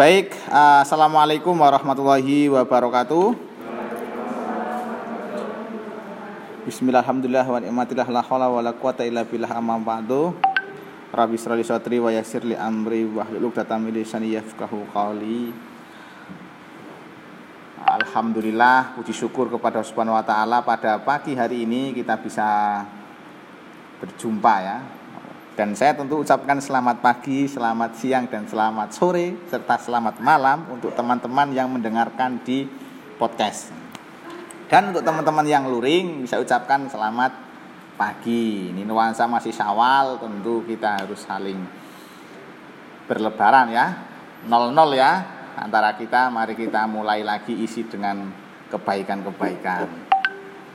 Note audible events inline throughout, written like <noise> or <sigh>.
Baik, uh, Assalamualaikum warahmatullahi wabarakatuh. Bismillahirrahmanirrahim wa ni'matillah la hawla wa la quwata illa billah amma ba'du. Rabbi srali satri wa yassir li amri wa hlul 'uqdatam min lisani yafqahu qawli. Alhamdulillah puji syukur kepada Subhanahu wa taala. Pada pagi hari ini kita bisa berjumpa ya dan saya tentu ucapkan selamat pagi, selamat siang, dan selamat sore, serta selamat malam untuk teman-teman yang mendengarkan di podcast. Dan untuk teman-teman yang luring, bisa ucapkan selamat pagi. Ini nuansa masih syawal, tentu kita harus saling berlebaran ya. 00 ya, antara kita, mari kita mulai lagi isi dengan kebaikan-kebaikan.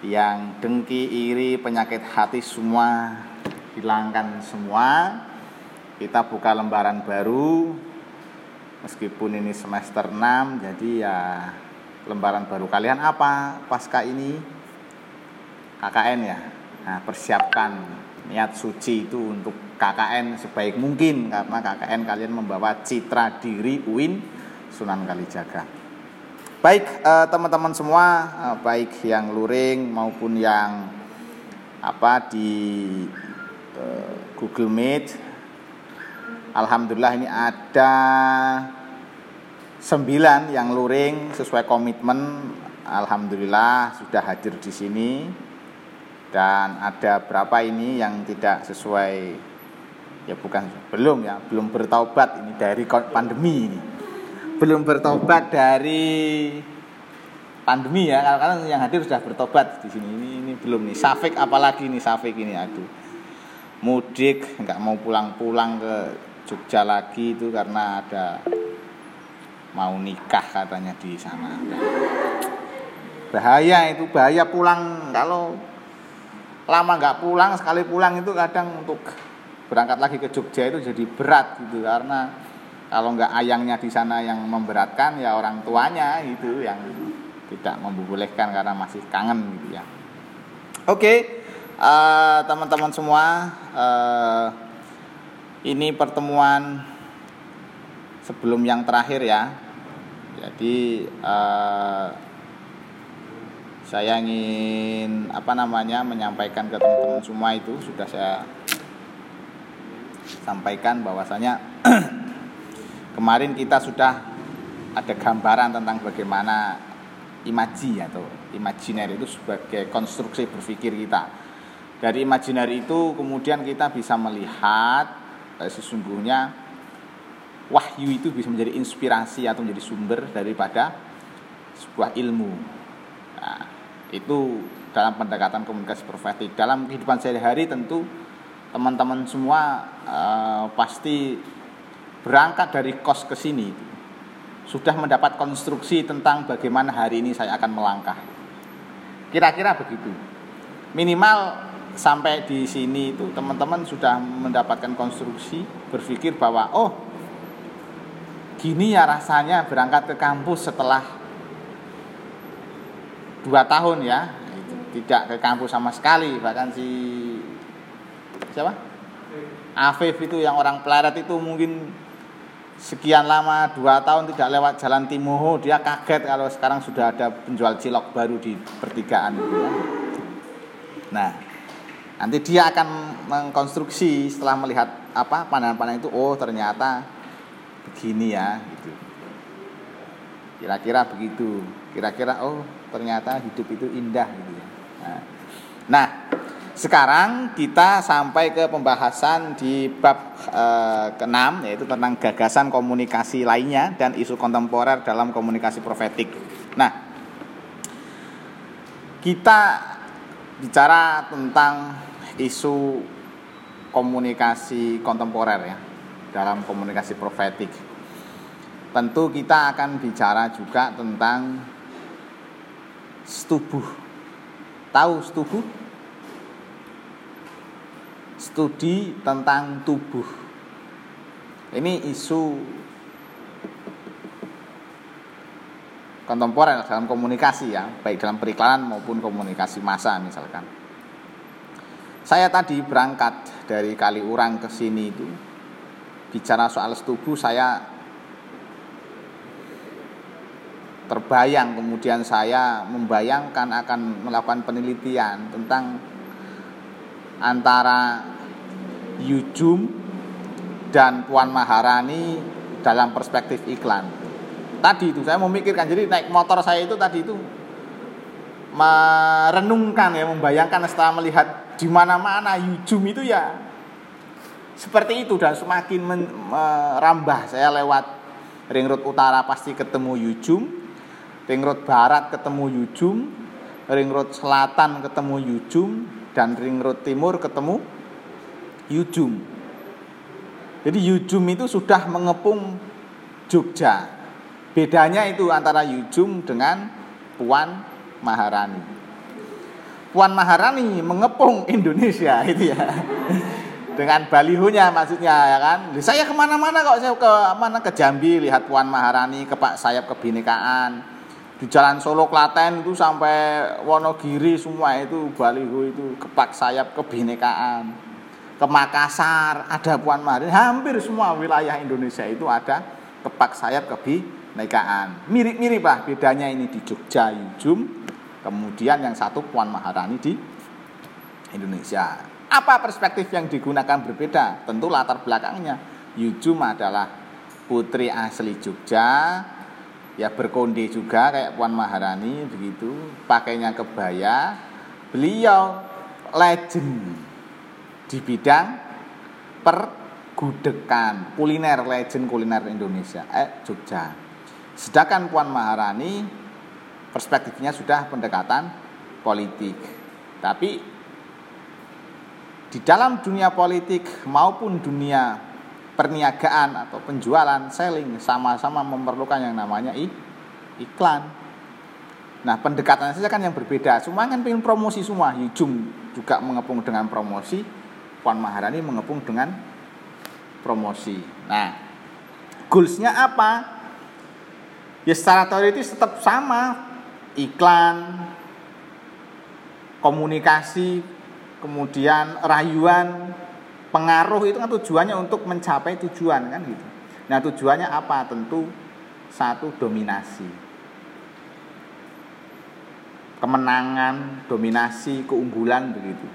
Yang dengki, iri, penyakit hati semua hilangkan semua. Kita buka lembaran baru. Meskipun ini semester 6 jadi ya lembaran baru. Kalian apa pasca ini? KKN ya? Nah persiapkan niat suci itu untuk KKN sebaik mungkin karena KKN kalian membawa citra diri UIN Sunan Kalijaga. Baik eh, teman-teman semua eh, baik yang luring maupun yang apa di Google Meet. Alhamdulillah ini ada sembilan yang luring sesuai komitmen. Alhamdulillah sudah hadir di sini. Dan ada berapa ini yang tidak sesuai ya bukan belum ya, belum bertaubat ini dari pandemi ini. Belum bertobat dari pandemi ya karena yang hadir sudah bertobat di sini ini, ini belum nih Safik apalagi nih Safik ini aduh mudik nggak mau pulang-pulang ke Jogja lagi itu karena ada mau nikah katanya di sana. Bahaya itu bahaya pulang. Kalau lama nggak pulang sekali pulang itu kadang untuk berangkat lagi ke Jogja itu jadi berat gitu. Karena kalau nggak ayangnya di sana yang memberatkan ya orang tuanya itu yang tidak membolehkan karena masih kangen gitu ya. Oke uh, teman-teman semua uh, ini pertemuan sebelum yang terakhir ya jadi uh, saya ingin apa namanya menyampaikan ke teman-teman semua itu sudah saya sampaikan bahwasanya <clears throat> kemarin kita sudah ada gambaran tentang bagaimana imaji atau imajiner itu sebagai konstruksi berpikir kita. Dari imajiner itu kemudian kita bisa melihat eh, sesungguhnya wahyu itu bisa menjadi inspirasi atau menjadi sumber daripada sebuah ilmu. Nah, itu dalam pendekatan komunikasi profetik. Dalam kehidupan sehari-hari tentu teman-teman semua eh, pasti berangkat dari kos ke sini sudah mendapat konstruksi tentang bagaimana hari ini saya akan melangkah. Kira-kira begitu. Minimal sampai di sini itu teman-teman sudah mendapatkan konstruksi berpikir bahwa oh gini ya rasanya berangkat ke kampus setelah dua tahun ya. Tidak ke kampus sama sekali bahkan si siapa? Afif itu yang orang pelarat itu mungkin sekian lama dua tahun tidak lewat jalan Timoho dia kaget kalau sekarang sudah ada penjual cilok baru di pertigaan nah nanti dia akan mengkonstruksi setelah melihat apa pandangan-pandangan itu oh ternyata begini ya gitu. Kira-kira begitu. Kira-kira oh ternyata hidup itu indah gitu ya. Nah, nah sekarang kita sampai ke pembahasan di bab e, ke-6 yaitu tentang gagasan komunikasi lainnya dan isu kontemporer dalam komunikasi profetik. Nah, kita bicara tentang isu komunikasi kontemporer ya dalam komunikasi profetik. Tentu kita akan bicara juga tentang setubuh. Tahu setubuh? studi tentang tubuh. Ini isu kontemporer dalam komunikasi ya, baik dalam periklanan maupun komunikasi massa misalkan. Saya tadi berangkat dari Kaliurang ke sini itu bicara soal tubuh saya terbayang kemudian saya membayangkan akan melakukan penelitian tentang antara Yujum dan Puan Maharani dalam perspektif iklan. Tadi itu saya memikirkan jadi naik motor saya itu tadi itu merenungkan ya membayangkan setelah melihat di mana-mana Yujum itu ya seperti itu. Dan semakin merambah. Saya lewat ring road utara pasti ketemu Yujum. Ring road barat ketemu Yujum. Ring road selatan ketemu Yujum. Dan ring road timur ketemu Yujum. Jadi Yujum itu sudah mengepung Jogja. Bedanya itu antara Yujum dengan Puan Maharani Puan Maharani mengepung Indonesia <laughs> itu ya. Dengan balihonya maksudnya ya kan. Saya ke mana-mana kok saya ke mana ke Jambi lihat Puan Maharani ke Pak Sayap Kebinekaan. Di Jalan Solo Klaten itu sampai Wonogiri semua itu baliho itu kepak sayap kebinekaan. Ke Makassar ada Puan Maharani. Hampir semua wilayah Indonesia itu ada kepak sayap kebinekaan. Mirip-mirip lah bedanya ini di Jogja Yujum kemudian yang satu Puan Maharani di Indonesia apa perspektif yang digunakan berbeda? Tentu latar belakangnya. Yujum adalah putri asli Jogja, ya berkonde juga kayak Puan Maharani begitu, pakainya kebaya. Beliau legend di bidang pergudekan, kuliner legend kuliner Indonesia, eh Jogja. Sedangkan Puan Maharani perspektifnya sudah pendekatan politik. Tapi di dalam dunia politik maupun dunia perniagaan atau penjualan selling sama-sama memerlukan yang namanya iklan. Nah pendekatannya saja kan yang berbeda. Semua kan pengen promosi semua. Yujum juga mengepung dengan promosi. Puan Maharani mengepung dengan promosi. Nah goalsnya apa? Ya secara teoritis tetap sama. Iklan, komunikasi, kemudian rayuan, pengaruh itu kan tujuannya untuk mencapai tujuan kan gitu. Nah tujuannya apa? Tentu satu dominasi, kemenangan, dominasi, keunggulan begitu.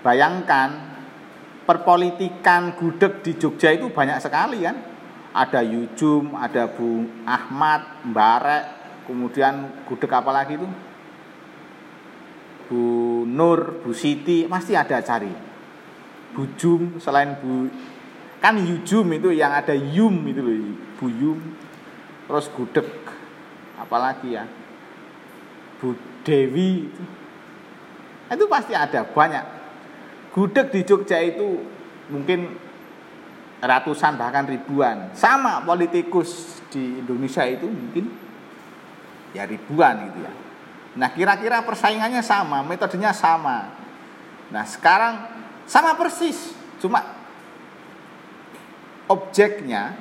Bayangkan perpolitikan gudeg di Jogja itu banyak sekali kan. Ada Yujum, ada Bu Ahmad, Barek, kemudian gudeg apa lagi itu? Bu Nur, Bu Siti pasti ada cari. Bu Jum selain Bu kan Yujum itu yang ada Yum itu loh, Bu Yum. Terus gudeg apalagi ya? Bu Dewi itu. Itu pasti ada banyak. Gudeg di Jogja itu mungkin ratusan bahkan ribuan. Sama politikus di Indonesia itu mungkin ya ribuan gitu ya. Nah, kira-kira persaingannya sama, metodenya sama. Nah, sekarang sama persis, cuma objeknya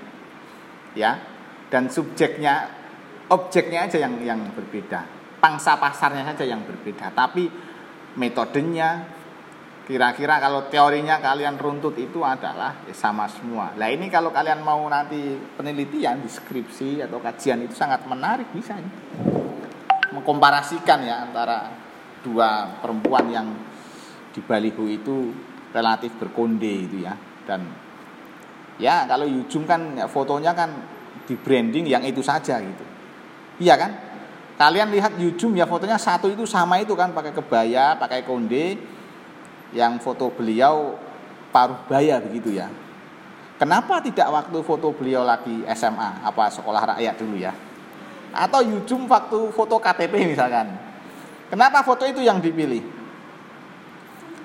ya dan subjeknya objeknya aja yang yang berbeda. Pangsa pasarnya saja yang berbeda, tapi metodenya kira-kira kalau teorinya kalian runtut itu adalah ya sama semua. Nah ini kalau kalian mau nanti penelitian, deskripsi atau kajian itu sangat menarik bisa. Ini mengkomparasikan ya antara dua perempuan yang di baliho itu relatif berkonde itu ya dan ya kalau Yujum kan ya, fotonya kan di branding yang itu saja gitu iya kan kalian lihat Yujum ya fotonya satu itu sama itu kan pakai kebaya pakai konde yang foto beliau paruh baya begitu ya kenapa tidak waktu foto beliau lagi SMA apa sekolah rakyat dulu ya atau Yujum waktu foto KTP misalkan. Kenapa foto itu yang dipilih?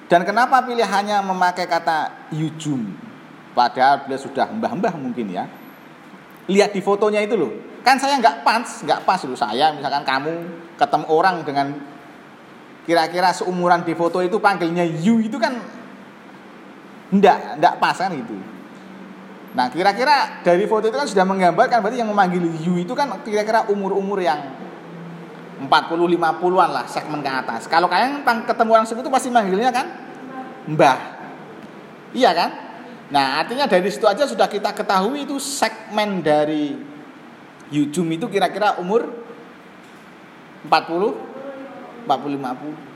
Dan kenapa pilihannya memakai kata Yujum? Padahal beliau sudah mbah-mbah mungkin ya. Lihat di fotonya itu loh. Kan saya nggak pas, nggak pas loh saya. Misalkan kamu ketemu orang dengan kira-kira seumuran di foto itu panggilnya Yu itu kan enggak, enggak pas kan itu. Nah kira-kira dari foto itu kan sudah menggambarkan berarti yang memanggil you itu kan kira-kira umur-umur yang 40-50an lah segmen ke atas. Kalau kalian ketemu orang itu pasti manggilnya kan mbah. Iya kan? Nah artinya dari situ aja sudah kita ketahui itu segmen dari Yujum itu kira-kira umur 40 40 50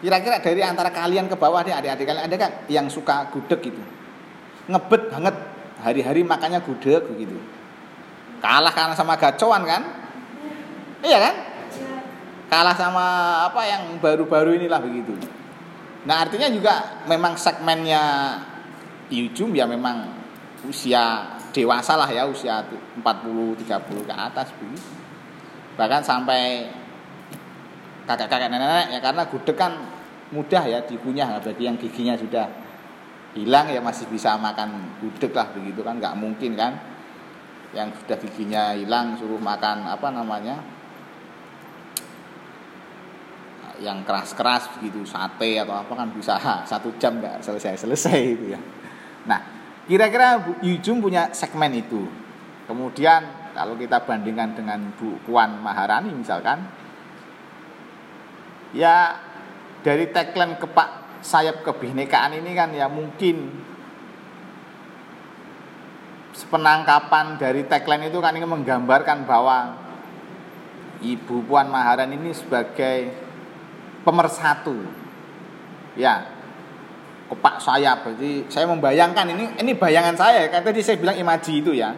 Kira-kira dari antara kalian ke bawah nih adik-adik kalian ada kan yang suka gudeg gitu. Ngebet banget hari-hari makannya gudeg begitu. Kalah karena sama gacoan kan? Iya kan? Kalah sama apa yang baru-baru inilah begitu. Nah, artinya juga memang segmennya YouTube ya memang usia dewasa lah ya, usia 40 30 ke atas begitu. Bahkan sampai kakak-kakak nenek-nenek ya karena gudeg kan mudah ya dikunyah bagi yang giginya sudah hilang ya masih bisa makan gudeg lah begitu kan nggak mungkin kan. Yang sudah giginya hilang suruh makan apa namanya yang keras-keras begitu sate atau apa kan bisa satu jam nggak selesai-selesai itu ya. Nah kira-kira Yujum punya segmen itu. Kemudian kalau kita bandingkan dengan Bu Puan Maharani misalkan ya dari tagline kepak sayap kebinekaan ini kan ya mungkin penangkapan dari tagline itu kan ingin menggambarkan bahwa Ibu Puan Maharani ini sebagai pemersatu ya kepak sayap. Jadi saya membayangkan ini ini bayangan saya. Kan tadi saya bilang imaji itu ya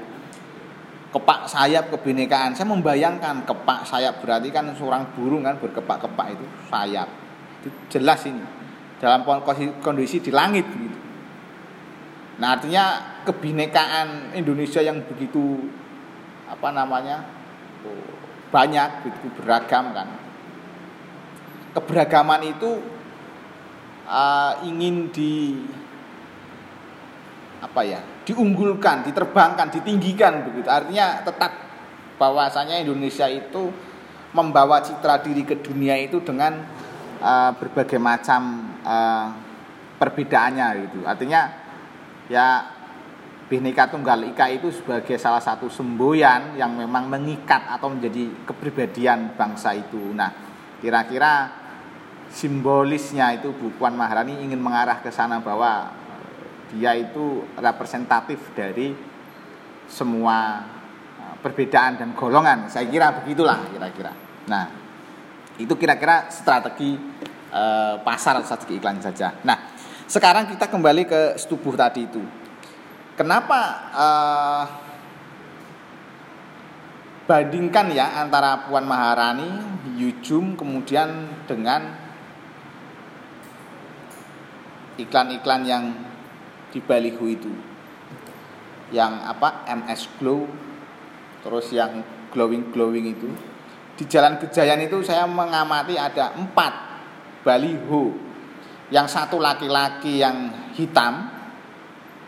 kepak sayap kebinekaan. Saya membayangkan kepak sayap berarti kan seorang burung kan berkepak-kepak itu sayap. Itu jelas ini dalam kondisi di langit gitu. Nah artinya kebinekaan Indonesia yang begitu apa namanya banyak begitu beragam kan. Keberagaman itu uh, ingin di apa ya diunggulkan, diterbangkan, ditinggikan begitu. Artinya tetap bahwasanya Indonesia itu membawa citra diri ke dunia itu dengan uh, berbagai macam uh, perbedaannya gitu. Artinya ya Bhinneka Tunggal Ika itu sebagai salah satu semboyan yang memang mengikat atau menjadi kepribadian bangsa itu. Nah, kira-kira simbolisnya itu Bu Puan Maharani ingin mengarah ke sana bahwa dia itu representatif dari semua uh, perbedaan dan golongan. Saya kira begitulah kira-kira. Nah, itu kira-kira strategi uh, pasar strategi iklan saja. Nah, sekarang kita kembali ke setubuh tadi itu. Kenapa uh, bandingkan ya antara Puan Maharani, Yujum kemudian dengan iklan-iklan yang di baliho itu. Yang apa MS Glow terus yang glowing glowing itu. Di Jalan Gejayan itu saya mengamati ada empat baliho. Yang satu laki-laki yang hitam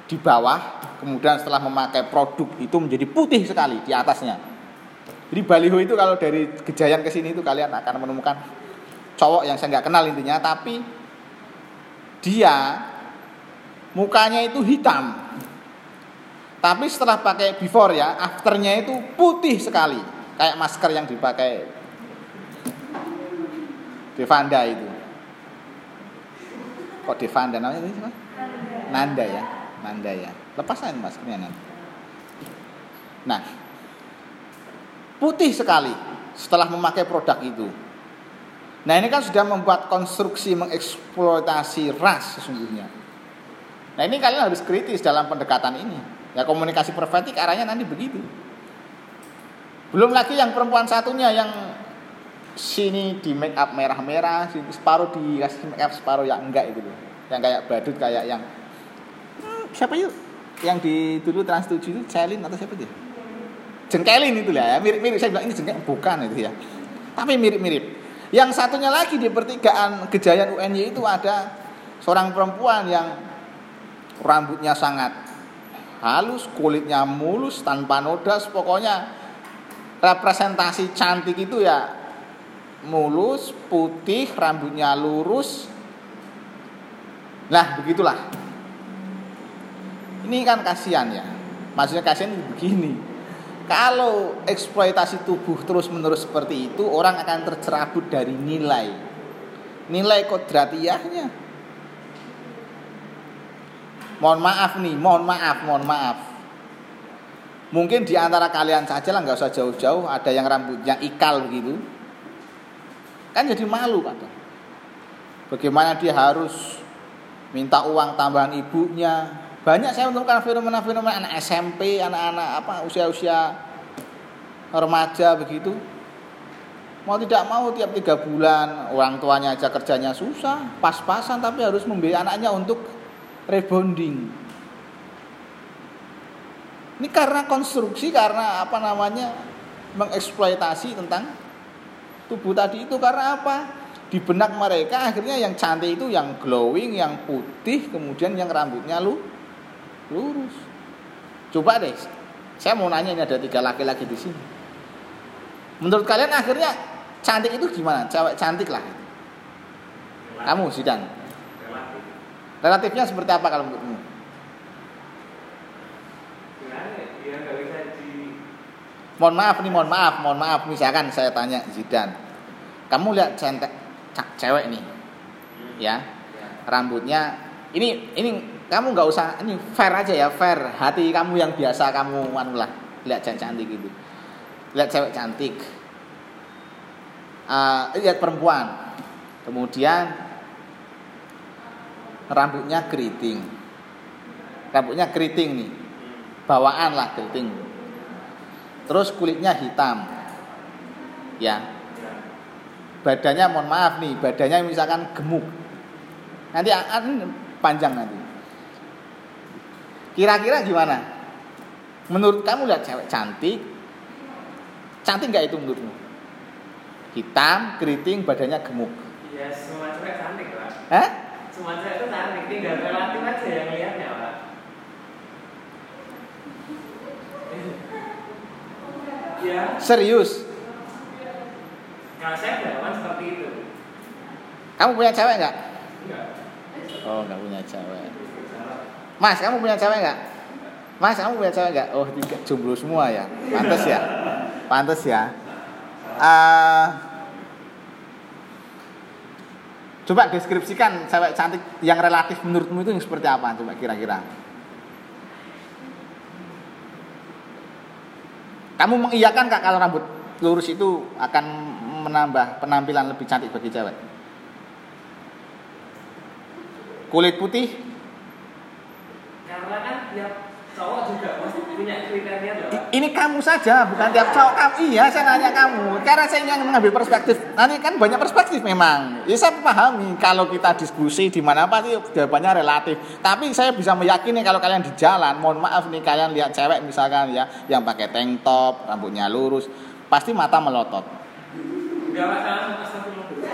di bawah kemudian setelah memakai produk itu menjadi putih sekali di atasnya. Jadi baliho itu kalau dari Gejayan ke sini itu kalian akan menemukan cowok yang saya nggak kenal intinya tapi dia mukanya itu hitam. Tapi setelah pakai before ya, afternya itu putih sekali, kayak masker yang dipakai Devanda itu. Kok Devanda namanya itu Nanda ya, Nanda ya. Lepasan maskernya nanti. Nah, putih sekali setelah memakai produk itu. Nah ini kan sudah membuat konstruksi mengeksploitasi ras sesungguhnya. Nah ini kalian harus kritis dalam pendekatan ini. Ya komunikasi profetik arahnya nanti begitu. Belum lagi yang perempuan satunya yang sini di make up merah-merah, sini separuh dikasih make up separuh yang enggak itu loh. Yang kayak badut kayak yang hmm, siapa yuk? Yang di dulu Trans 7 itu Celin atau siapa dia? Jengkelin itu lah ya. Mirip-mirip saya bilang ini jengkel bukan itu ya. Tapi mirip-mirip. Yang satunya lagi di pertigaan Gejayan UNY itu ada seorang perempuan yang rambutnya sangat halus, kulitnya mulus tanpa noda, pokoknya representasi cantik itu ya mulus, putih, rambutnya lurus. Nah, begitulah. Ini kan kasihan ya. Maksudnya kasihan begini. Kalau eksploitasi tubuh terus-menerus seperti itu, orang akan tercerabut dari nilai. Nilai kodratiahnya Mohon maaf nih, mohon maaf, mohon maaf. Mungkin di antara kalian saja lah nggak usah jauh-jauh ada yang rambutnya ikal begitu. Kan jadi malu kadang. Bagaimana dia harus minta uang tambahan ibunya. Banyak saya menemukan fenomena-fenomena anak SMP, anak-anak apa usia-usia remaja begitu mau tidak mau tiap tiga bulan orang tuanya aja kerjanya susah pas-pasan tapi harus membeli anaknya untuk rebonding ini karena konstruksi karena apa namanya mengeksploitasi tentang tubuh tadi itu karena apa di benak mereka akhirnya yang cantik itu yang glowing yang putih kemudian yang rambutnya lu lurus coba deh saya mau nanya ini ada tiga laki-laki di sini menurut kalian akhirnya cantik itu gimana? Cewek cantik lah. Kamu Zidan. Relatifnya seperti apa kalau menurutmu? Mohon maaf nih, mohon maaf, mohon maaf. Misalkan saya tanya Zidan, kamu lihat cantik cewek nih, ya, rambutnya ini ini kamu nggak usah ini fair aja ya fair. Hati kamu yang biasa kamu manulah lihat cewek cantik gitu. Lihat cewek cantik. Uh, lihat perempuan. Kemudian rambutnya keriting. Rambutnya keriting nih. Bawaan lah keriting. Terus kulitnya hitam. Ya. Badannya mohon maaf nih badannya misalkan gemuk. Nanti akan panjang nanti. Kira-kira gimana? Menurut kamu lihat cewek cantik cantik nggak itu menurutmu? Hitam, keriting, badannya gemuk. Iya, semua cewek cantik, Pak. Hah? Cewek itu cantik, tinggal relatif aja yang lihatnya, Pak. Ya. Serius? Kalau saya berlawan seperti itu. Kamu punya cewek nggak? Enggak. Oh, nggak punya cewek. Mas, kamu punya cewek nggak? Mas, kamu punya cewek nggak? Oh, tiga jomblo semua ya. Pantes ya. Pantes ya. Uh, coba deskripsikan cewek cantik yang relatif menurutmu itu yang seperti apa coba kira-kira. Kamu mengiyakan kak kalau rambut lurus itu akan menambah penampilan lebih cantik bagi cewek? Kulit putih? Karena kan tiap cowok juga pasti punya kriteria loh. Ini kamu saja, bukan tiap cowok kamu. Iya, saya nanya kamu. Karena saya ingin mengambil perspektif. Nanti kan banyak perspektif memang. Ya saya pahami kalau kita diskusi di mana apa sih jawabannya relatif. Tapi saya bisa meyakini kalau kalian di jalan, mohon maaf nih kalian lihat cewek misalkan ya yang pakai tank top, rambutnya lurus, pasti mata melotot. Gak masalah,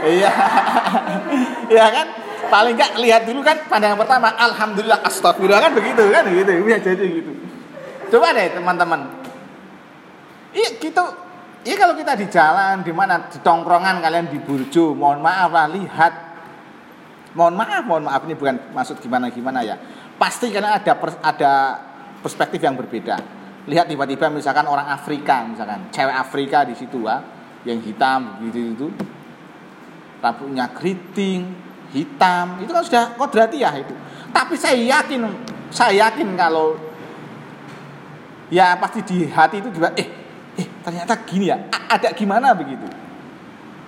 Iya. <laughs> Iya kan? Paling enggak lihat dulu kan pandangan pertama alhamdulillah astagfirullah kan begitu kan gitu bisa jadi gitu. Coba deh teman-teman. Iya gitu. Iya kalau kita di jalan di mana di tongkrongan kalian di burjo mohon maaf lah lihat. Mohon maaf mohon maaf ini bukan maksud gimana gimana ya. Pasti karena ada pers, ada perspektif yang berbeda. Lihat tiba-tiba misalkan orang Afrika misalkan. Cewek Afrika di situ ah yang hitam gitu itu rambutnya keriting hitam. Itu kan sudah kodratiah itu. Tapi saya yakin saya yakin kalau ya pasti di hati itu juga eh eh ternyata gini ya ada gimana begitu?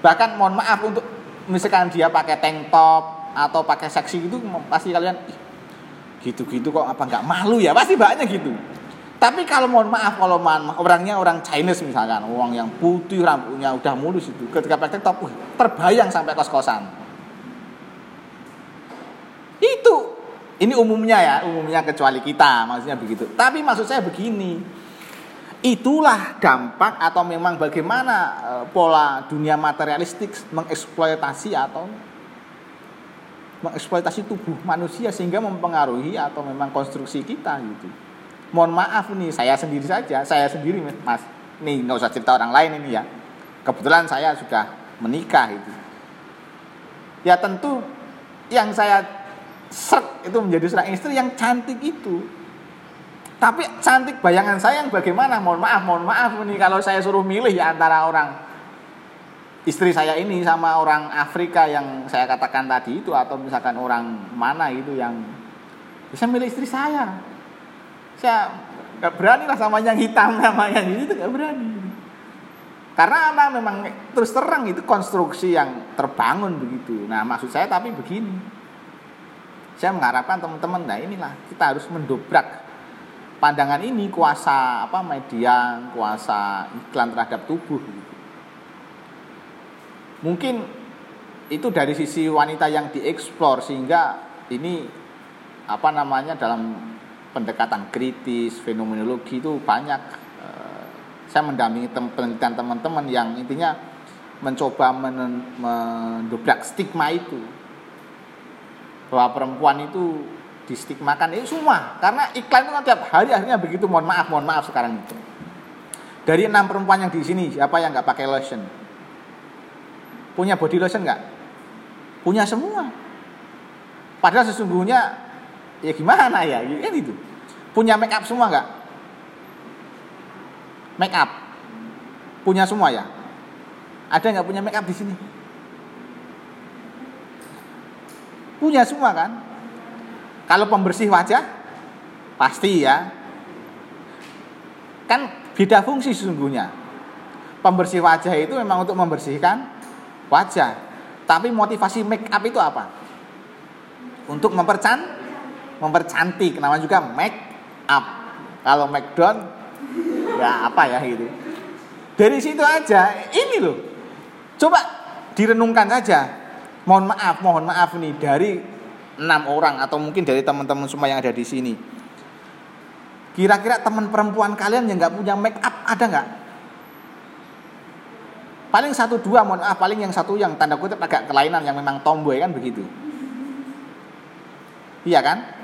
Bahkan mohon maaf untuk misalkan dia pakai tank top atau pakai seksi itu pasti kalian gitu-gitu kok apa nggak malu ya? Pasti banyak gitu. Tapi kalau mohon maaf kalau orangnya orang Chinese misalkan orang yang putih rambutnya udah mulus itu ketika pakai tank top terbayang sampai kos-kosan itu ini umumnya ya, umumnya kecuali kita, maksudnya begitu. Tapi maksud saya begini, itulah dampak atau memang bagaimana e, pola dunia materialistik mengeksploitasi atau mengeksploitasi tubuh manusia sehingga mempengaruhi atau memang konstruksi kita gitu. Mohon maaf nih, saya sendiri saja, saya sendiri mas, nih nggak usah cerita orang lain ini ya. Kebetulan saya sudah menikah itu. Ya tentu yang saya serk itu menjadi seorang istri yang cantik itu. Tapi cantik bayangan saya yang bagaimana? Mohon maaf, mohon maaf nih kalau saya suruh milih ya antara orang istri saya ini sama orang Afrika yang saya katakan tadi itu atau misalkan orang mana itu yang bisa milih istri saya. Saya nggak berani lah sama yang hitam sama yang ini itu nggak berani karena apa memang terus terang itu konstruksi yang terbangun begitu nah maksud saya tapi begini saya mengharapkan teman-teman nah inilah kita harus mendobrak. Pandangan ini kuasa apa media kuasa iklan terhadap tubuh. Mungkin itu dari sisi wanita yang dieksplor sehingga ini apa namanya dalam pendekatan kritis, fenomenologi itu banyak. Eh, saya mendampingi penelitian teman-teman yang intinya mencoba mendobrak stigma itu bahwa perempuan itu distigmakan itu semua. Karena iklan itu kan tiap hari akhirnya begitu mohon maaf mohon maaf sekarang. Itu dari enam perempuan yang di sini siapa yang nggak pakai lotion? Punya body lotion nggak? Punya semua. Padahal sesungguhnya ya gimana ya? Kan itu punya make up semua nggak? Make up. Punya semua ya? Ada nggak punya make up di sini punya semua kan? Kalau pembersih wajah pasti ya. Kan beda fungsi sesungguhnya. Pembersih wajah itu memang untuk membersihkan wajah. Tapi motivasi make up itu apa? Untuk mempercan mempercantik. Namanya juga make up. Kalau make down ya apa ya gitu. Dari situ aja ini loh. Coba direnungkan saja mohon maaf mohon maaf nih dari enam orang atau mungkin dari teman-teman semua yang ada di sini kira-kira teman perempuan kalian yang nggak punya make up ada nggak paling satu dua mohon maaf paling yang satu yang tanda kutip agak kelainan yang memang tomboy kan begitu iya kan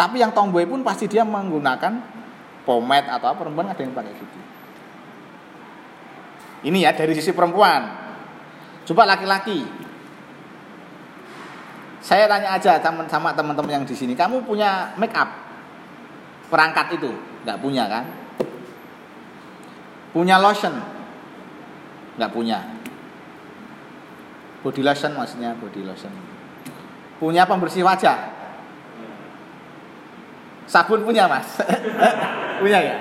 tapi yang tomboy pun pasti dia menggunakan pomade atau apa perempuan ada yang pakai gitu. Ini ya dari sisi perempuan. Coba laki-laki. Saya tanya aja sama teman-teman yang di sini, kamu punya make up perangkat itu? Nggak punya kan? Punya lotion? Nggak punya. Body lotion maksudnya body lotion. Punya pembersih wajah? Sabun punya mas? <laughs> punya ya?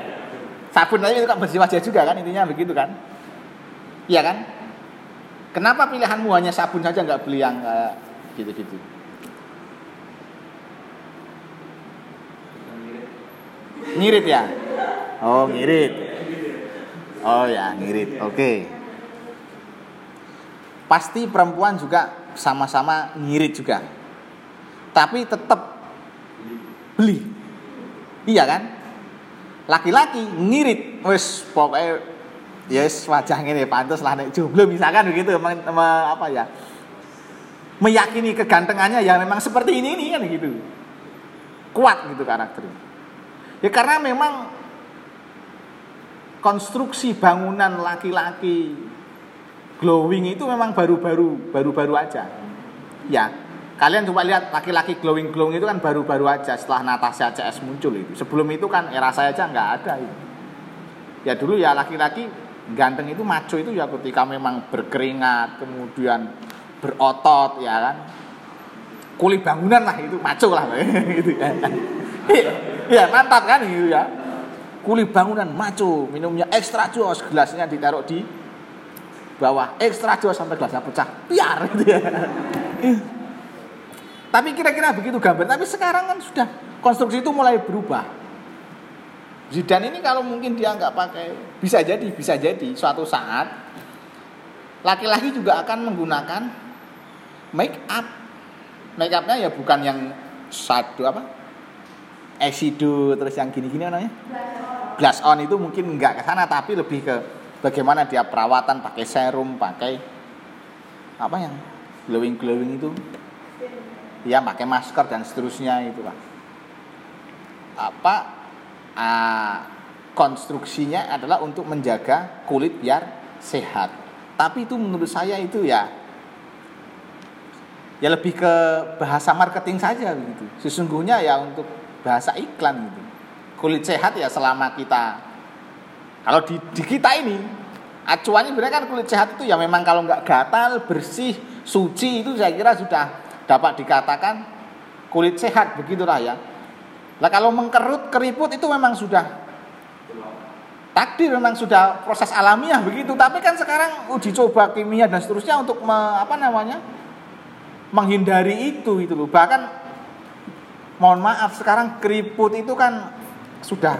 Sabun aja itu kan bersih wajah juga kan intinya begitu kan? Iya kan? Kenapa pilihanmu hanya sabun saja nggak beli yang gitu-gitu? Ngirit ya? Oh ngirit. Oh ya ngirit. Oke. Okay. Pasti perempuan juga sama-sama ngirit juga. Tapi tetap beli Iya kan? Laki-laki ngirit, wes pokoknya yes wajah ini pantas lah nek jomblo misalkan begitu me, me, apa ya meyakini kegantengannya ya memang seperti ini ini kan gitu kuat gitu karakternya ya karena memang konstruksi bangunan laki-laki glowing itu memang baru-baru baru-baru aja ya Kalian coba lihat laki-laki glowing glowing itu kan baru-baru aja setelah Natasha CS muncul itu. Sebelum itu kan era saya aja nggak ada itu. Ya dulu ya laki-laki ganteng itu maco itu ya ketika memang berkeringat kemudian berotot ya kan? Kuli bangunan lah itu maco lah <laughs> gitu ya. Ya mantap kan itu ya? Kuli bangunan maco minumnya ekstra jos gelasnya ditaruh di bawah. Ekstra jos sampai gelasnya pecah biar gitu ya. Tapi kira-kira begitu gambar. Tapi sekarang kan sudah konstruksi itu mulai berubah. Zidane ini kalau mungkin dia nggak pakai, bisa jadi, bisa jadi suatu saat laki-laki juga akan menggunakan make up. Make upnya ya bukan yang satu apa? Exido terus yang gini-gini namanya? Glass on itu mungkin nggak ke sana tapi lebih ke bagaimana dia perawatan pakai serum, pakai apa yang glowing glowing itu ya pakai masker dan seterusnya itulah apa uh, konstruksinya adalah untuk menjaga kulit biar sehat tapi itu menurut saya itu ya ya lebih ke bahasa marketing saja begitu. Sesungguhnya ya untuk bahasa iklan gitu. Kulit sehat ya selama kita. Kalau di, di kita ini acuannya sebenarnya kan kulit sehat itu ya memang kalau nggak gatal bersih suci itu saya kira sudah dapat dikatakan kulit sehat begitulah ya. Lah kalau mengkerut keriput itu memang sudah takdir memang sudah proses alamiah begitu. Tapi kan sekarang uji coba kimia dan seterusnya untuk me, apa namanya menghindari itu itu loh. Bahkan mohon maaf sekarang keriput itu kan sudah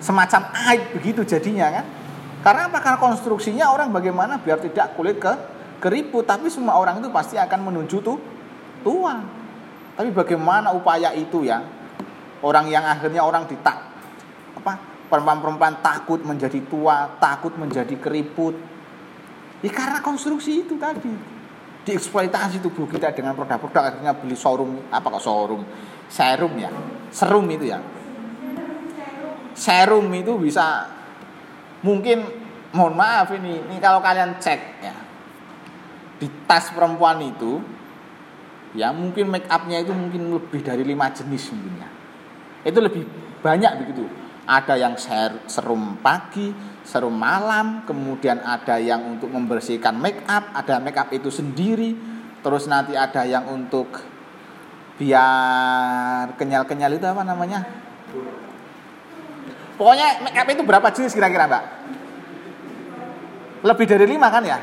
semacam aib begitu jadinya kan? Karena apa? Karena konstruksinya orang bagaimana biar tidak kulit ke keriput. Tapi semua orang itu pasti akan menuju tuh tua tapi bagaimana upaya itu ya? Orang yang akhirnya orang ditak apa? Perempuan-perempuan takut menjadi tua, takut menjadi keriput. Ya karena konstruksi itu tadi. Dieksploitasi tubuh kita dengan produk-produk akhirnya beli showroom, apa kok showroom? Serum ya. Serum itu ya. Serum itu bisa mungkin mohon maaf ini, ini kalau kalian cek ya. Di tas perempuan itu ya mungkin make upnya itu mungkin lebih dari lima jenis mungkin ya. Itu lebih banyak begitu ada yang serum pagi, serum malam, kemudian ada yang untuk membersihkan make up, ada make up itu sendiri, terus nanti ada yang untuk biar kenyal-kenyal itu apa namanya? Pokoknya make up itu berapa jenis kira-kira mbak? Lebih dari lima kan ya?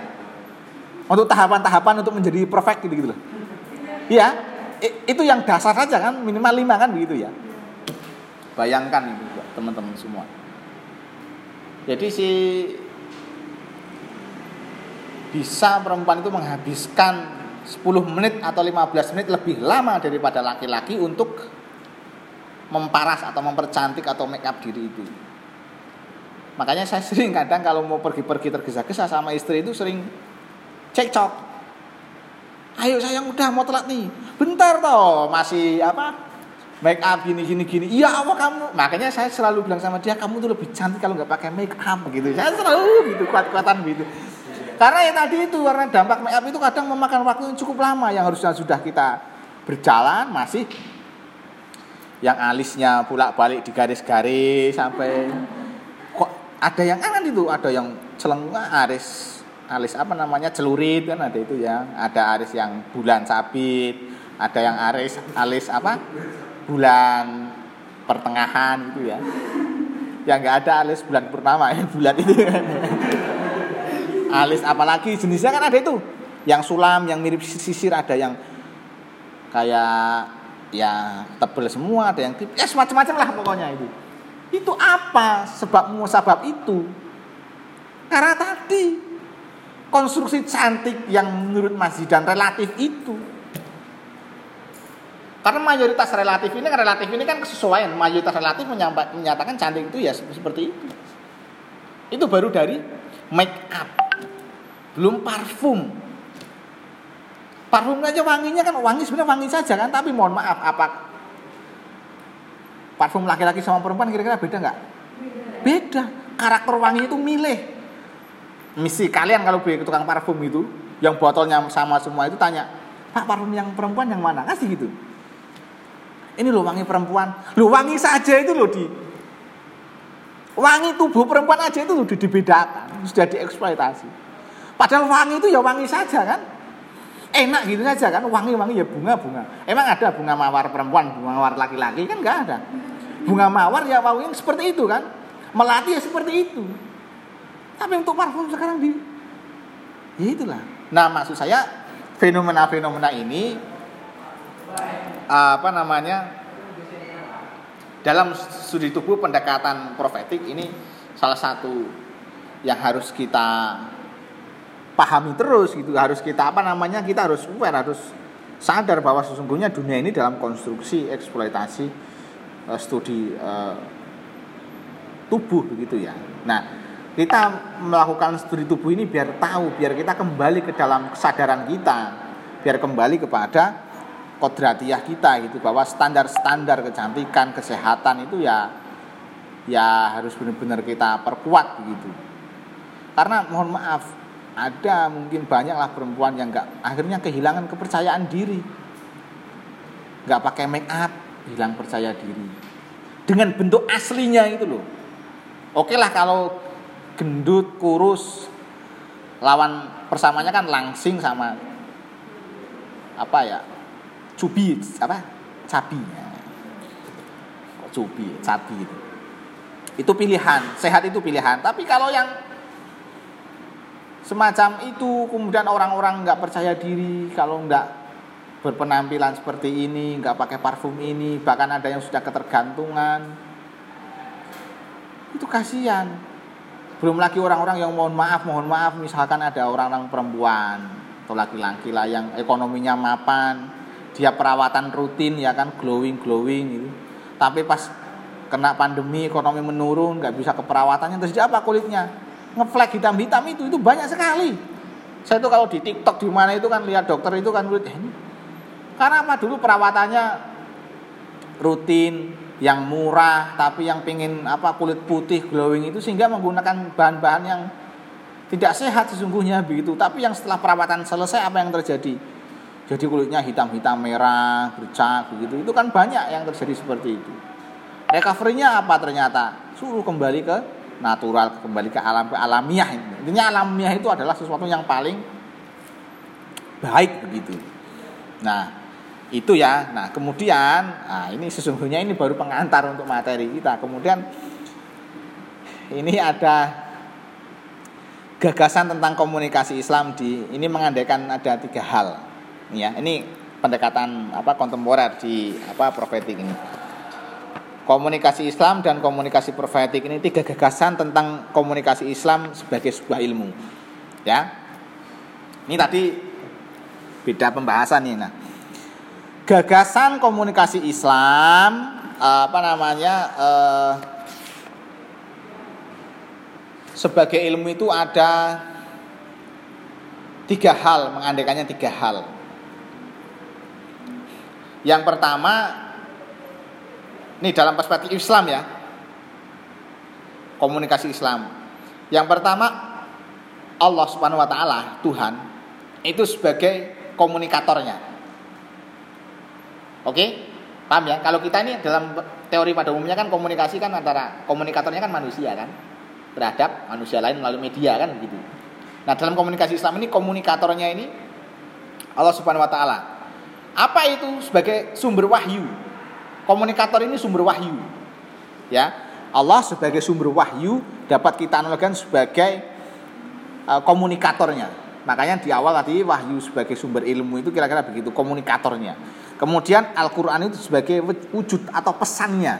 Untuk tahapan-tahapan untuk menjadi perfect gitu, -gitu loh. Iya, itu yang dasar saja kan minimal lima kan begitu ya. Bayangkan itu teman-teman semua. Jadi si bisa perempuan itu menghabiskan 10 menit atau 15 menit lebih lama daripada laki-laki untuk memparas atau mempercantik atau make up diri itu. Makanya saya <laughs> sering kadang kalau mau pergi-pergi tergesa-gesa sama istri itu sering cekcok. Ayo sayang udah mau telat nih. Bentar toh masih apa? Make up gini gini gini. Iya apa kamu? Makanya saya selalu bilang sama dia kamu tuh lebih cantik kalau nggak pakai make up gitu. Saya selalu gitu kuat-kuatan gitu. Karena ya tadi itu karena dampak make up itu kadang memakan waktu yang cukup lama yang harusnya sudah kita berjalan masih yang alisnya pulak balik di garis-garis sampai kok ada yang kan itu ada yang celengah aris alis apa namanya celurit kan ada itu ya. Ada aris yang bulan sabit ada yang aris alis apa bulan pertengahan gitu ya. Ya nggak ada alis bulan purnama ya bulan itu. Alis apalagi jenisnya kan ada itu. Yang sulam yang mirip sisir ada yang kayak ya tebel semua ada yang ya semacam-macam lah pokoknya itu. Itu apa sebab sebab itu? Karena tadi konstruksi cantik yang menurut Mas dan relatif itu karena mayoritas relatif ini relatif ini kan kesesuaian. Mayoritas relatif menyatakan cantik itu ya seperti itu. Itu baru dari make up. Belum parfum. Parfum aja wanginya kan wangi sebenarnya wangi saja kan, tapi mohon maaf apa parfum laki-laki sama perempuan kira-kira beda nggak? Beda. Karakter wangi itu milih. Misi kalian kalau beli ke tukang parfum itu, yang botolnya sama semua itu tanya, Pak parfum yang perempuan yang mana? Kasih gitu. Ini loh wangi perempuan. Loh wangi saja itu loh di wangi tubuh perempuan aja itu sudah dibedakan, sudah dieksploitasi. Padahal wangi itu ya wangi saja kan. Enak gitu saja kan, wangi-wangi ya bunga-bunga. Emang ada bunga mawar perempuan, bunga mawar laki-laki kan enggak ada. Bunga mawar ya wangi seperti itu kan. Melati ya seperti itu. Tapi untuk parfum sekarang di ya itulah. Nah, maksud saya fenomena-fenomena ini apa namanya dalam studi tubuh pendekatan profetik ini salah satu yang harus kita pahami terus gitu. Harus kita apa namanya kita harus aware harus sadar bahwa sesungguhnya dunia ini dalam konstruksi eksploitasi uh, studi uh, tubuh begitu ya. Nah kita melakukan studi tubuh ini biar tahu biar kita kembali ke dalam kesadaran kita biar kembali kepada kodratiah kita gitu bahwa standar-standar kecantikan kesehatan itu ya ya harus benar-benar kita perkuat begitu karena mohon maaf ada mungkin banyaklah perempuan yang nggak akhirnya kehilangan kepercayaan diri. Nggak pakai make up hilang percaya diri. Dengan bentuk aslinya itu loh. Oke lah kalau gendut kurus lawan persamanya kan langsing sama apa ya cubi apa cabi cubi cabi itu Itu pilihan, sehat itu pilihan. Tapi kalau yang semacam itu kemudian orang-orang nggak percaya diri kalau nggak berpenampilan seperti ini, nggak pakai parfum ini, bahkan ada yang sudah ketergantungan. Itu kasihan. Belum lagi orang-orang yang mohon maaf, mohon maaf misalkan ada orang-orang perempuan atau laki-laki lah yang ekonominya mapan, dia perawatan rutin ya kan glowing glowing gitu. Tapi pas kena pandemi ekonomi menurun, nggak bisa ke perawatannya terus apa kulitnya? ngeflag hitam-hitam itu itu banyak sekali. Saya itu kalau di TikTok di mana itu kan lihat dokter itu kan kulit ini. Karena apa dulu perawatannya rutin, yang murah, tapi yang pingin apa kulit putih glowing itu sehingga menggunakan bahan-bahan yang tidak sehat sesungguhnya begitu. Tapi yang setelah perawatan selesai apa yang terjadi? Jadi kulitnya hitam-hitam merah, bercak begitu. Itu kan banyak yang terjadi seperti itu. Recovery-nya apa ternyata? Suruh kembali ke natural kembali ke alam ke alamiah intinya alamiah itu adalah sesuatu yang paling baik begitu nah itu ya nah kemudian nah ini sesungguhnya ini baru pengantar untuk materi kita kemudian ini ada gagasan tentang komunikasi Islam di ini mengandaikan ada tiga hal ya ini pendekatan apa kontemporer di apa profetik ini komunikasi Islam dan komunikasi profetik ini tiga gagasan tentang komunikasi Islam sebagai sebuah ilmu. Ya. Ini tadi beda pembahasan ini. Nah, gagasan komunikasi Islam apa namanya eh, sebagai ilmu itu ada tiga hal, mengandaikannya tiga hal. Yang pertama ini dalam perspektif Islam ya. Komunikasi Islam. Yang pertama Allah Subhanahu wa taala, Tuhan itu sebagai komunikatornya. Oke? Paham ya? Kalau kita ini dalam teori pada umumnya kan komunikasi kan antara komunikatornya kan manusia kan terhadap manusia lain melalui media kan begitu. Nah, dalam komunikasi Islam ini komunikatornya ini Allah Subhanahu wa taala. Apa itu sebagai sumber wahyu? Komunikator ini sumber wahyu. Ya. Allah sebagai sumber wahyu dapat kita analogikan sebagai uh, komunikatornya. Makanya di awal tadi wahyu sebagai sumber ilmu itu kira-kira begitu komunikatornya. Kemudian Al-Qur'an itu sebagai wujud atau pesannya.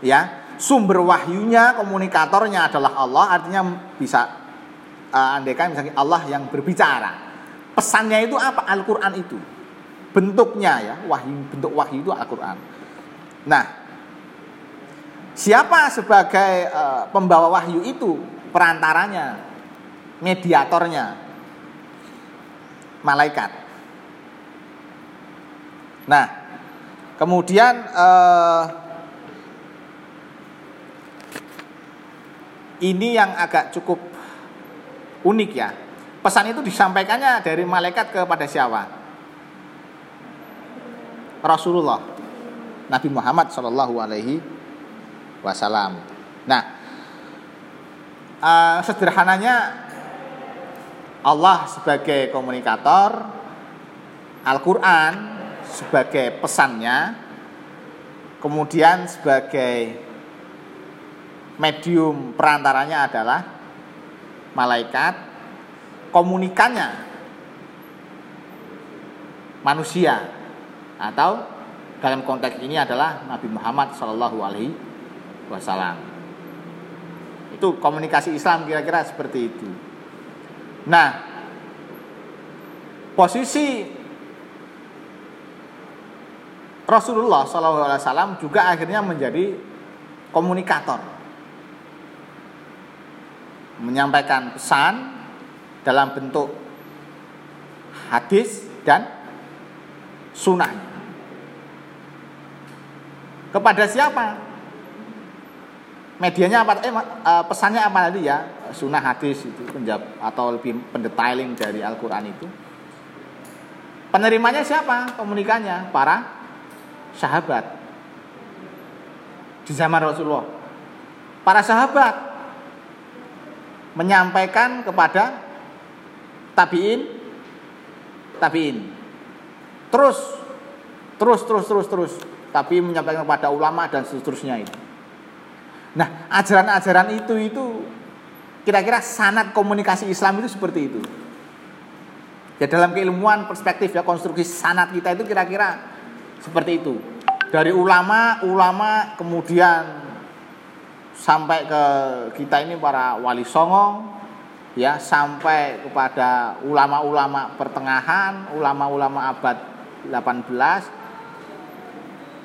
Ya, sumber wahyunya komunikatornya adalah Allah artinya bisa uh, andaikan misalnya Allah yang berbicara. Pesannya itu apa? Al-Qur'an itu bentuknya ya wahyu bentuk wahyu itu Al-Qur'an. Nah, siapa sebagai uh, pembawa wahyu itu? Perantaranya, mediatornya. Malaikat. Nah, kemudian uh, ini yang agak cukup unik ya. Pesan itu disampaikannya dari malaikat kepada siapa? Rasulullah Nabi Muhammad Shallallahu Alaihi Wasallam. Nah, uh, sederhananya Allah sebagai komunikator, Al-Quran sebagai pesannya, kemudian sebagai medium perantaranya adalah malaikat, komunikannya manusia atau dalam konteks ini adalah Nabi Muhammad Shallallahu Alaihi Wasallam. Itu komunikasi Islam kira-kira seperti itu. Nah, posisi Rasulullah Shallallahu Alaihi Wasallam juga akhirnya menjadi komunikator, menyampaikan pesan dalam bentuk hadis dan sunnah. Kepada siapa? Medianya apa? Eh, eh, pesannya apa tadi ya? Sunnah hadis itu penjab atau lebih pendetailing dari Al-Quran itu. Penerimanya siapa? Komunikannya para sahabat di zaman Rasulullah. Para sahabat menyampaikan kepada tabiin, tabiin. Terus, terus, terus, terus, terus tapi menyampaikan kepada ulama dan seterusnya itu. Nah, ajaran-ajaran itu itu kira-kira sanat komunikasi Islam itu seperti itu. Ya dalam keilmuan perspektif ya konstruksi sanat kita itu kira-kira seperti itu. Dari ulama, ulama kemudian sampai ke kita ini para wali songo ya sampai kepada ulama-ulama pertengahan, ulama-ulama abad 18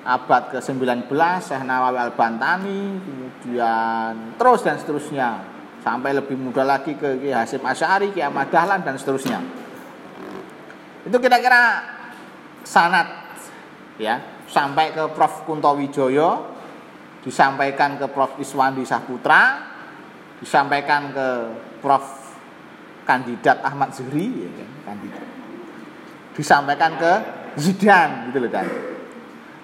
abad ke-19 Syekh Nawawi Al-Bantani kemudian terus dan seterusnya. Sampai lebih muda lagi ke Ki Hasim Asy'ari, Ki Ahmad Dahlan dan seterusnya. Itu kira-kira sanat ya, sampai ke Prof. Kunto Wijoyo, disampaikan ke Prof. Iswandi Saputra, disampaikan ke Prof kandidat Ahmad Zuhri ya kan, kandidat. Disampaikan ke Zidan gitu loh kan.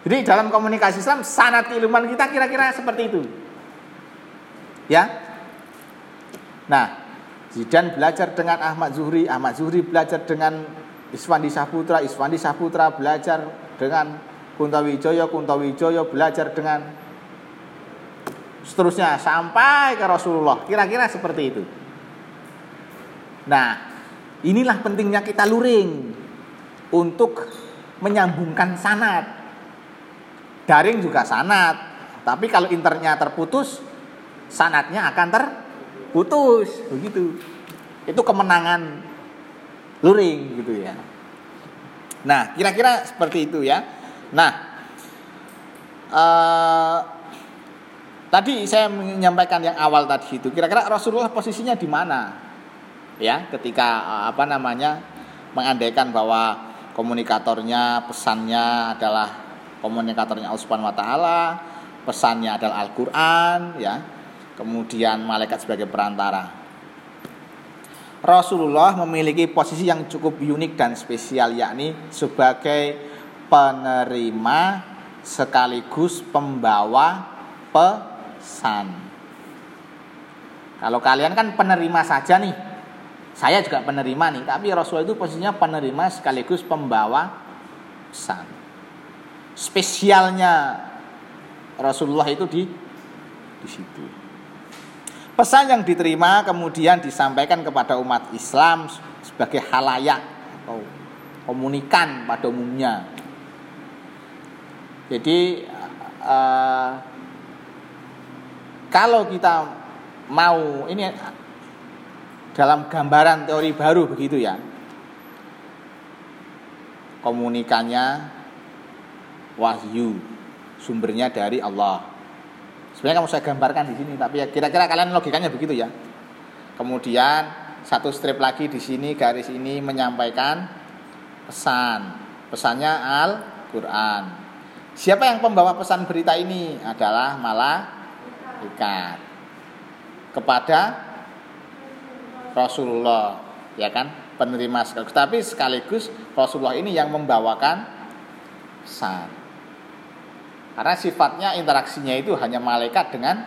Jadi dalam komunikasi Islam sanat keilmuan kita kira-kira seperti itu. Ya. Nah, Zidan belajar dengan Ahmad Zuhri, Ahmad Zuhri belajar dengan Iswandi Saputra, Iswandi Saputra belajar dengan Kuntawijoyo, Kuntawijoyo belajar dengan seterusnya sampai ke Rasulullah. Kira-kira seperti itu. Nah, inilah pentingnya kita luring untuk menyambungkan sanat daring juga sanat. Tapi kalau internya terputus, sanatnya akan terputus. Begitu. Itu kemenangan luring gitu ya. Nah, kira-kira seperti itu ya. Nah, uh, tadi saya menyampaikan yang awal tadi itu. Kira-kira Rasulullah posisinya di mana? Ya, ketika uh, apa namanya mengandaikan bahwa komunikatornya, pesannya adalah komunikatornya Allah Subhanahu wa taala, pesannya adalah Al-Qur'an ya. Kemudian malaikat sebagai perantara. Rasulullah memiliki posisi yang cukup unik dan spesial yakni sebagai penerima sekaligus pembawa pesan. Kalau kalian kan penerima saja nih. Saya juga penerima nih, tapi Rasulullah itu posisinya penerima sekaligus pembawa pesan spesialnya Rasulullah itu di di situ. Pesan yang diterima kemudian disampaikan kepada umat Islam sebagai halayak atau komunikan pada umumnya. Jadi uh, kalau kita mau ini dalam gambaran teori baru begitu ya. Komunikannya wahyu sumbernya dari Allah. Sebenarnya kamu saya gambarkan di sini tapi ya kira-kira kalian logikanya begitu ya. Kemudian satu strip lagi di sini garis ini menyampaikan pesan. Pesannya Al Quran siapa yang pembawa pesan berita ini? Adalah malaikat. Kepada Rasulullah ya kan penerima sekaligus tapi sekaligus Rasulullah ini yang membawakan pesan karena sifatnya interaksinya itu hanya malaikat dengan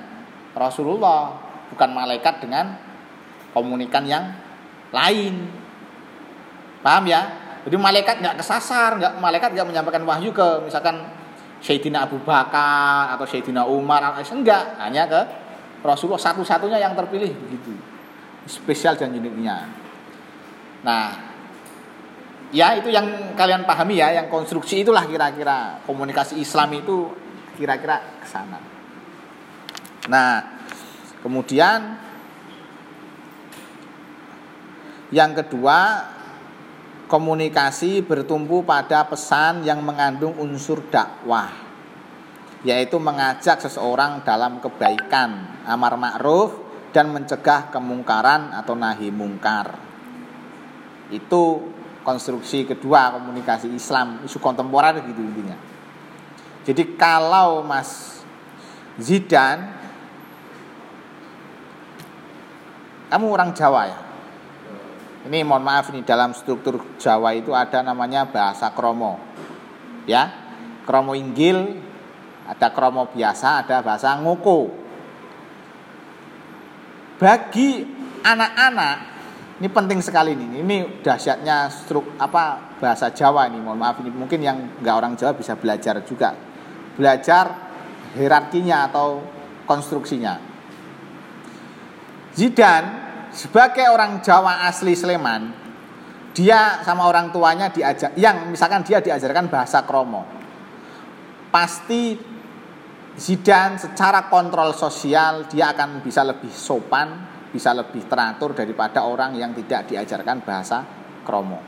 Rasulullah, bukan malaikat dengan komunikan yang lain. Paham ya? Jadi malaikat nggak kesasar, nggak malaikat nggak menyampaikan wahyu ke misalkan Sayyidina Abu Bakar atau Sayyidina Umar, enggak, hanya ke Rasulullah satu-satunya yang terpilih begitu. Spesial dan uniknya. Nah, ya itu yang kalian pahami ya, yang konstruksi itulah kira-kira komunikasi Islam itu kira-kira ke sana. Nah, kemudian yang kedua, komunikasi bertumpu pada pesan yang mengandung unsur dakwah, yaitu mengajak seseorang dalam kebaikan, amar ma'ruf dan mencegah kemungkaran atau nahi mungkar. Itu konstruksi kedua komunikasi Islam, isu kontemporer gitu intinya. Jadi kalau Mas Zidan kamu orang Jawa ya? Ini mohon maaf nih dalam struktur Jawa itu ada namanya bahasa kromo. Ya. Kromo Inggil, ada kromo biasa, ada bahasa ngoko. Bagi anak-anak ini penting sekali nih. Ini dahsyatnya struk apa bahasa Jawa ini. Mohon maaf ini mungkin yang nggak orang Jawa bisa belajar juga belajar hierarkinya atau konstruksinya. Zidan sebagai orang Jawa asli Sleman, dia sama orang tuanya diajar yang misalkan dia diajarkan bahasa kromo. Pasti Zidan secara kontrol sosial dia akan bisa lebih sopan, bisa lebih teratur daripada orang yang tidak diajarkan bahasa kromo.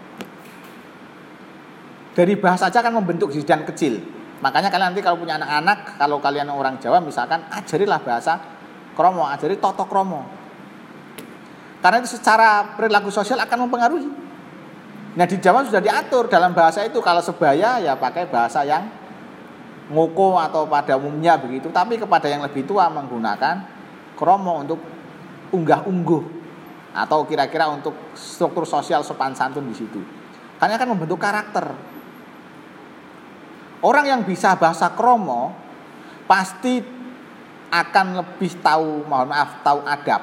Dari bahasa saja akan membentuk Zidan kecil. Makanya kalian nanti kalau punya anak-anak, kalau kalian orang Jawa misalkan ajarilah bahasa kromo, ajari toto kromo. Karena itu secara perilaku sosial akan mempengaruhi. Nah di Jawa sudah diatur dalam bahasa itu kalau sebaya ya pakai bahasa yang ngoko atau pada umumnya begitu. Tapi kepada yang lebih tua menggunakan kromo untuk unggah ungguh atau kira-kira untuk struktur sosial sopan santun di situ. Karena akan membentuk karakter. Orang yang bisa bahasa kromo pasti akan lebih tahu mohon maaf tahu adab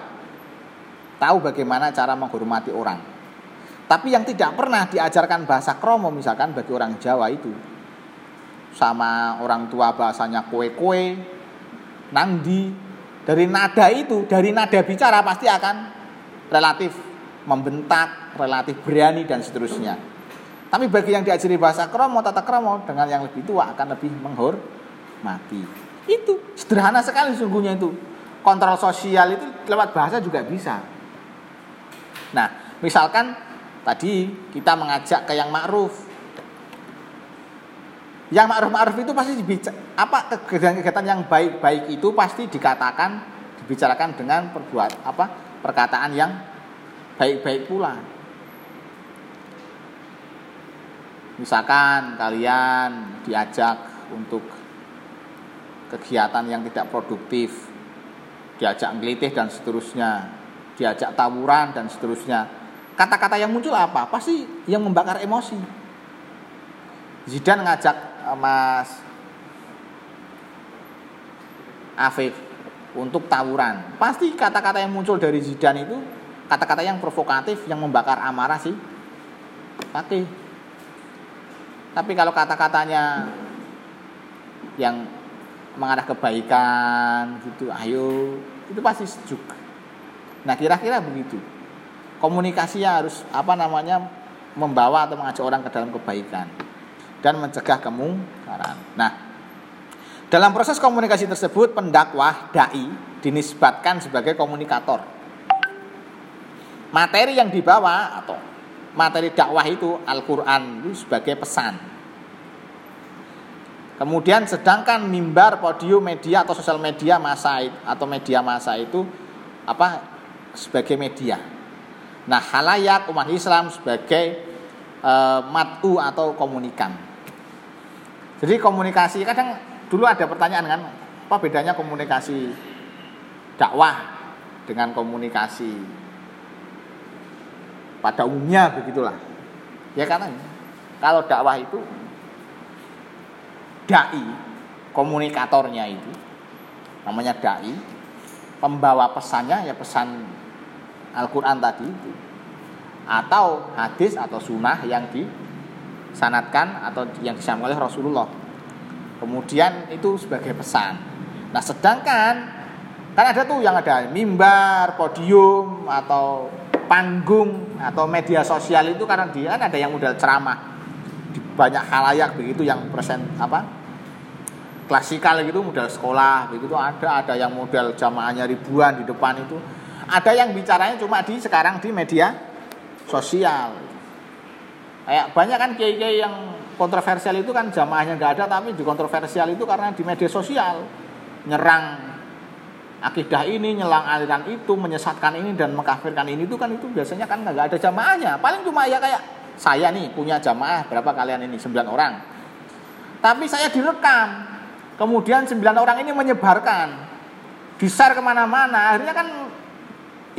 tahu bagaimana cara menghormati orang. Tapi yang tidak pernah diajarkan bahasa kromo misalkan bagi orang Jawa itu sama orang tua bahasanya kue-kue, nangdi, dari nada itu, dari nada bicara pasti akan relatif membentak, relatif berani dan seterusnya. Tapi bagi yang diajari bahasa kromo, tata kromo dengan yang lebih tua akan lebih menghormati. Itu sederhana sekali sungguhnya itu. Kontrol sosial itu lewat bahasa juga bisa. Nah, misalkan tadi kita mengajak ke yang ma'ruf. Yang ma'ruf-ma'ruf itu pasti dibicara, apa kegiatan-kegiatan yang baik-baik itu pasti dikatakan dibicarakan dengan perbuat apa perkataan yang baik-baik pula. Misalkan kalian diajak untuk kegiatan yang tidak produktif, diajak ngelitih dan seterusnya diajak tawuran dan seterusnya. Kata-kata yang muncul apa? Pasti yang membakar emosi. Zidan ngajak Mas Afif untuk tawuran. Pasti kata-kata yang muncul dari Zidan itu kata-kata yang provokatif yang membakar amarah sih. Pakai. Tapi kalau kata-katanya yang mengarah kebaikan gitu, ayo itu pasti sejuk. Nah kira-kira begitu. Komunikasinya harus apa namanya membawa atau mengajak orang ke dalam kebaikan dan mencegah kemungkaran. Nah, dalam proses komunikasi tersebut pendakwah dai dinisbatkan sebagai komunikator. Materi yang dibawa atau materi dakwah itu Al-Qur'an itu sebagai pesan. Kemudian sedangkan mimbar, podium, media atau sosial media masa atau media masa itu apa sebagai media. Nah, halayak umat Islam sebagai e, matu atau komunikan. Jadi komunikasi kadang dulu ada pertanyaan kan, apa bedanya komunikasi dakwah dengan komunikasi pada umumnya begitulah. Ya karena kalau dakwah itu dai komunikatornya itu namanya dai pembawa pesannya ya pesan Al-Quran tadi itu atau hadis atau sunnah yang disanatkan atau yang disampaikan oleh Rasulullah. Kemudian itu sebagai pesan. Nah sedangkan kan ada tuh yang ada mimbar podium atau panggung atau media sosial itu karena dia kan ada yang model ceramah. Di banyak halayak begitu yang present apa klasikal gitu model sekolah begitu ada ada yang model jamaahnya ribuan di depan itu. Ada yang bicaranya cuma di sekarang di media sosial. Kayak banyak kan kiai-kiai yang kontroversial itu kan jamaahnya nggak ada tapi di kontroversial itu karena di media sosial nyerang akidah ini, nyelang aliran itu, menyesatkan ini dan mengkafirkan ini itu kan itu biasanya kan nggak ada jamaahnya. Paling cuma ya kayak saya nih punya jamaah berapa kalian ini sembilan orang. Tapi saya direkam. Kemudian sembilan orang ini menyebarkan, share ke mana-mana. Akhirnya kan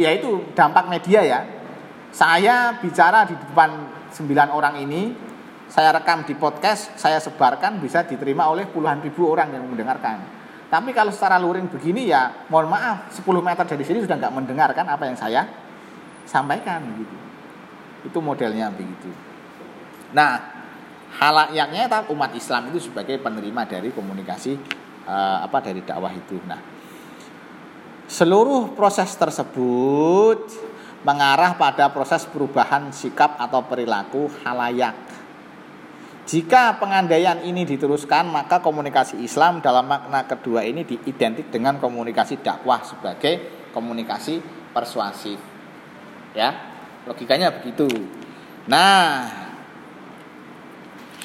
ya itu dampak media ya. Saya bicara di depan sembilan orang ini, saya rekam di podcast, saya sebarkan bisa diterima oleh puluhan ribu orang yang mendengarkan. Tapi kalau secara luring begini ya, mohon maaf, 10 meter dari sini sudah nggak mendengarkan apa yang saya sampaikan gitu. Itu modelnya begitu. Nah, halayaknya umat Islam itu sebagai penerima dari komunikasi uh, apa dari dakwah itu. Nah, Seluruh proses tersebut mengarah pada proses perubahan sikap atau perilaku halayak. Jika pengandaian ini diteruskan, maka komunikasi Islam dalam makna kedua ini diidentik dengan komunikasi dakwah sebagai komunikasi persuasif. Ya, logikanya begitu. Nah,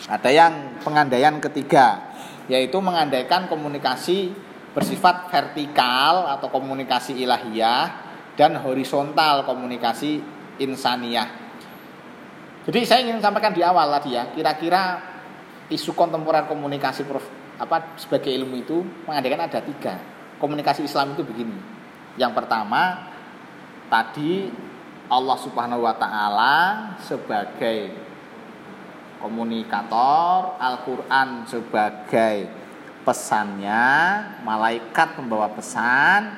ada yang pengandaian ketiga, yaitu mengandaikan komunikasi bersifat vertikal atau komunikasi ilahiyah dan horizontal komunikasi insaniah. Jadi saya ingin sampaikan di awal tadi ya, kira-kira isu kontemporer komunikasi prof, apa sebagai ilmu itu mengadakan ada tiga. Komunikasi Islam itu begini. Yang pertama tadi Allah Subhanahu wa taala sebagai komunikator, Al-Qur'an sebagai pesannya, malaikat membawa pesan,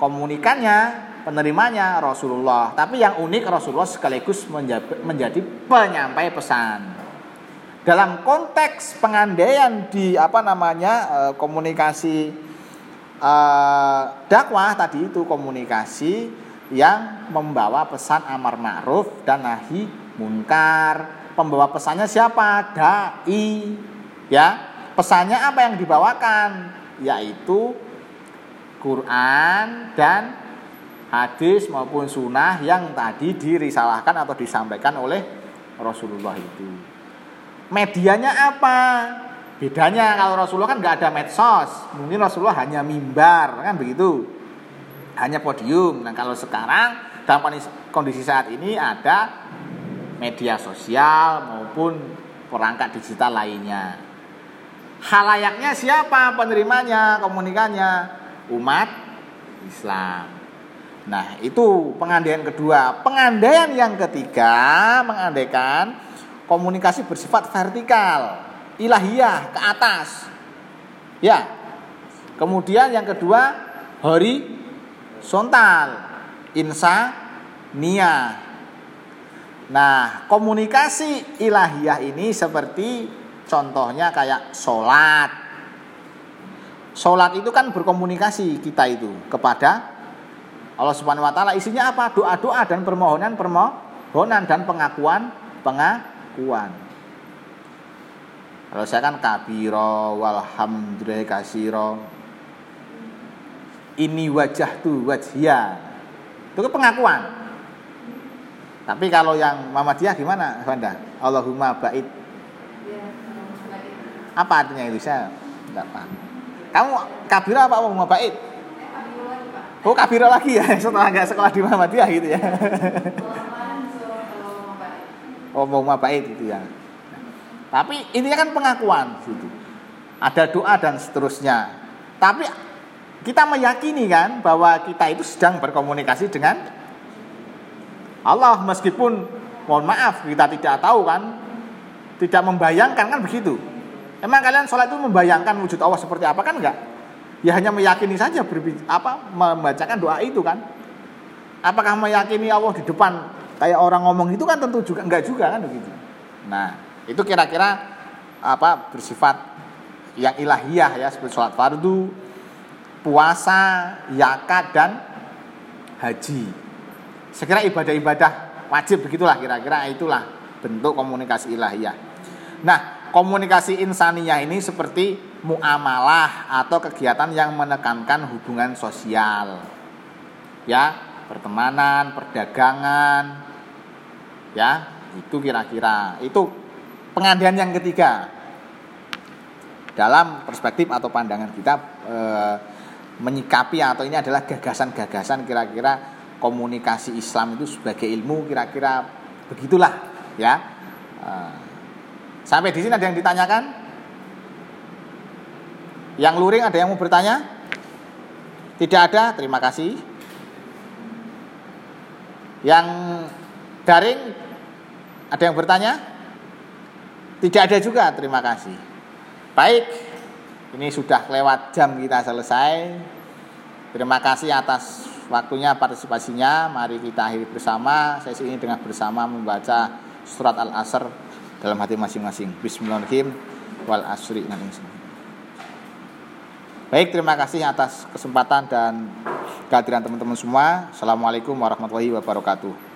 komunikannya penerimanya Rasulullah. Tapi yang unik Rasulullah sekaligus menjadi penyampai pesan. Dalam konteks pengandaian di apa namanya eh, komunikasi eh, dakwah tadi itu komunikasi yang membawa pesan amar ma'ruf dan nahi munkar. Pembawa pesannya siapa? Dai. Ya. Pesannya apa yang dibawakan? Yaitu Quran dan hadis maupun sunnah yang tadi dirisalahkan atau disampaikan oleh Rasulullah itu. Medianya apa? Bedanya kalau Rasulullah kan nggak ada medsos, mungkin Rasulullah hanya mimbar kan begitu, hanya podium. Nah kalau sekarang dalam kondisi saat ini ada media sosial maupun perangkat digital lainnya. Halayaknya siapa penerimanya, komunikannya? Umat Islam. Nah, itu pengandaian kedua. Pengandaian yang ketiga mengandaikan komunikasi bersifat vertikal, ilahiyah ke atas. Ya. Kemudian yang kedua horizontal, insa nia. Nah, komunikasi ilahiyah ini seperti contohnya kayak sholat. Sholat itu kan berkomunikasi kita itu kepada Allah Subhanahu wa taala isinya apa? Doa-doa dan permohonan permohonan dan pengakuan pengakuan. Kalau saya kan kabiro walhamdulillah kasiro. Ini wajah tuh wajhia. Itu kan pengakuan. Tapi kalau yang Muhammadiyah gimana, Wanda? Allahumma bait. Apa artinya itu? Saya tidak paham. Kamu kabiro apa Allahumma bait? Oh kabiro lagi ya <laughs> setelah nggak sekolah di Muhammadiyah gitu ya. Oh mau bait gitu ya. Tapi intinya kan pengakuan gitu. Ada doa dan seterusnya. Tapi kita meyakini kan bahwa kita itu sedang berkomunikasi dengan Allah meskipun mohon maaf kita tidak tahu kan tidak membayangkan kan begitu. Emang kalian sholat itu membayangkan wujud Allah seperti apa kan enggak? Ya hanya meyakini saja apa membacakan doa itu kan. Apakah meyakini Allah di depan kayak orang ngomong itu kan tentu juga enggak juga kan begitu. Nah itu kira-kira apa bersifat yang ilahiyah ya seperti sholat fardu puasa yakat dan haji. Sekira ibadah-ibadah wajib begitulah kira-kira itulah bentuk komunikasi ilahiyah. Nah komunikasi insaniyah ini seperti muamalah atau kegiatan yang menekankan hubungan sosial. Ya, pertemanan, perdagangan. Ya, itu kira-kira. Itu pengandaian yang ketiga. Dalam perspektif atau pandangan kita e, menyikapi atau ini adalah gagasan-gagasan kira-kira komunikasi Islam itu sebagai ilmu kira-kira begitulah ya. E, sampai di sini ada yang ditanyakan? Yang luring ada yang mau bertanya? Tidak ada, terima kasih. Yang daring ada yang bertanya? Tidak ada juga, terima kasih. Baik, ini sudah lewat jam kita selesai. Terima kasih atas waktunya partisipasinya. Mari kita akhiri bersama. Sesi ini dengan bersama membaca surat Al-Asr dalam hati masing-masing. Bismillahirrahmanirrahim. Wal asri. Baik, terima kasih atas kesempatan dan kehadiran teman-teman semua. Assalamualaikum warahmatullahi wabarakatuh.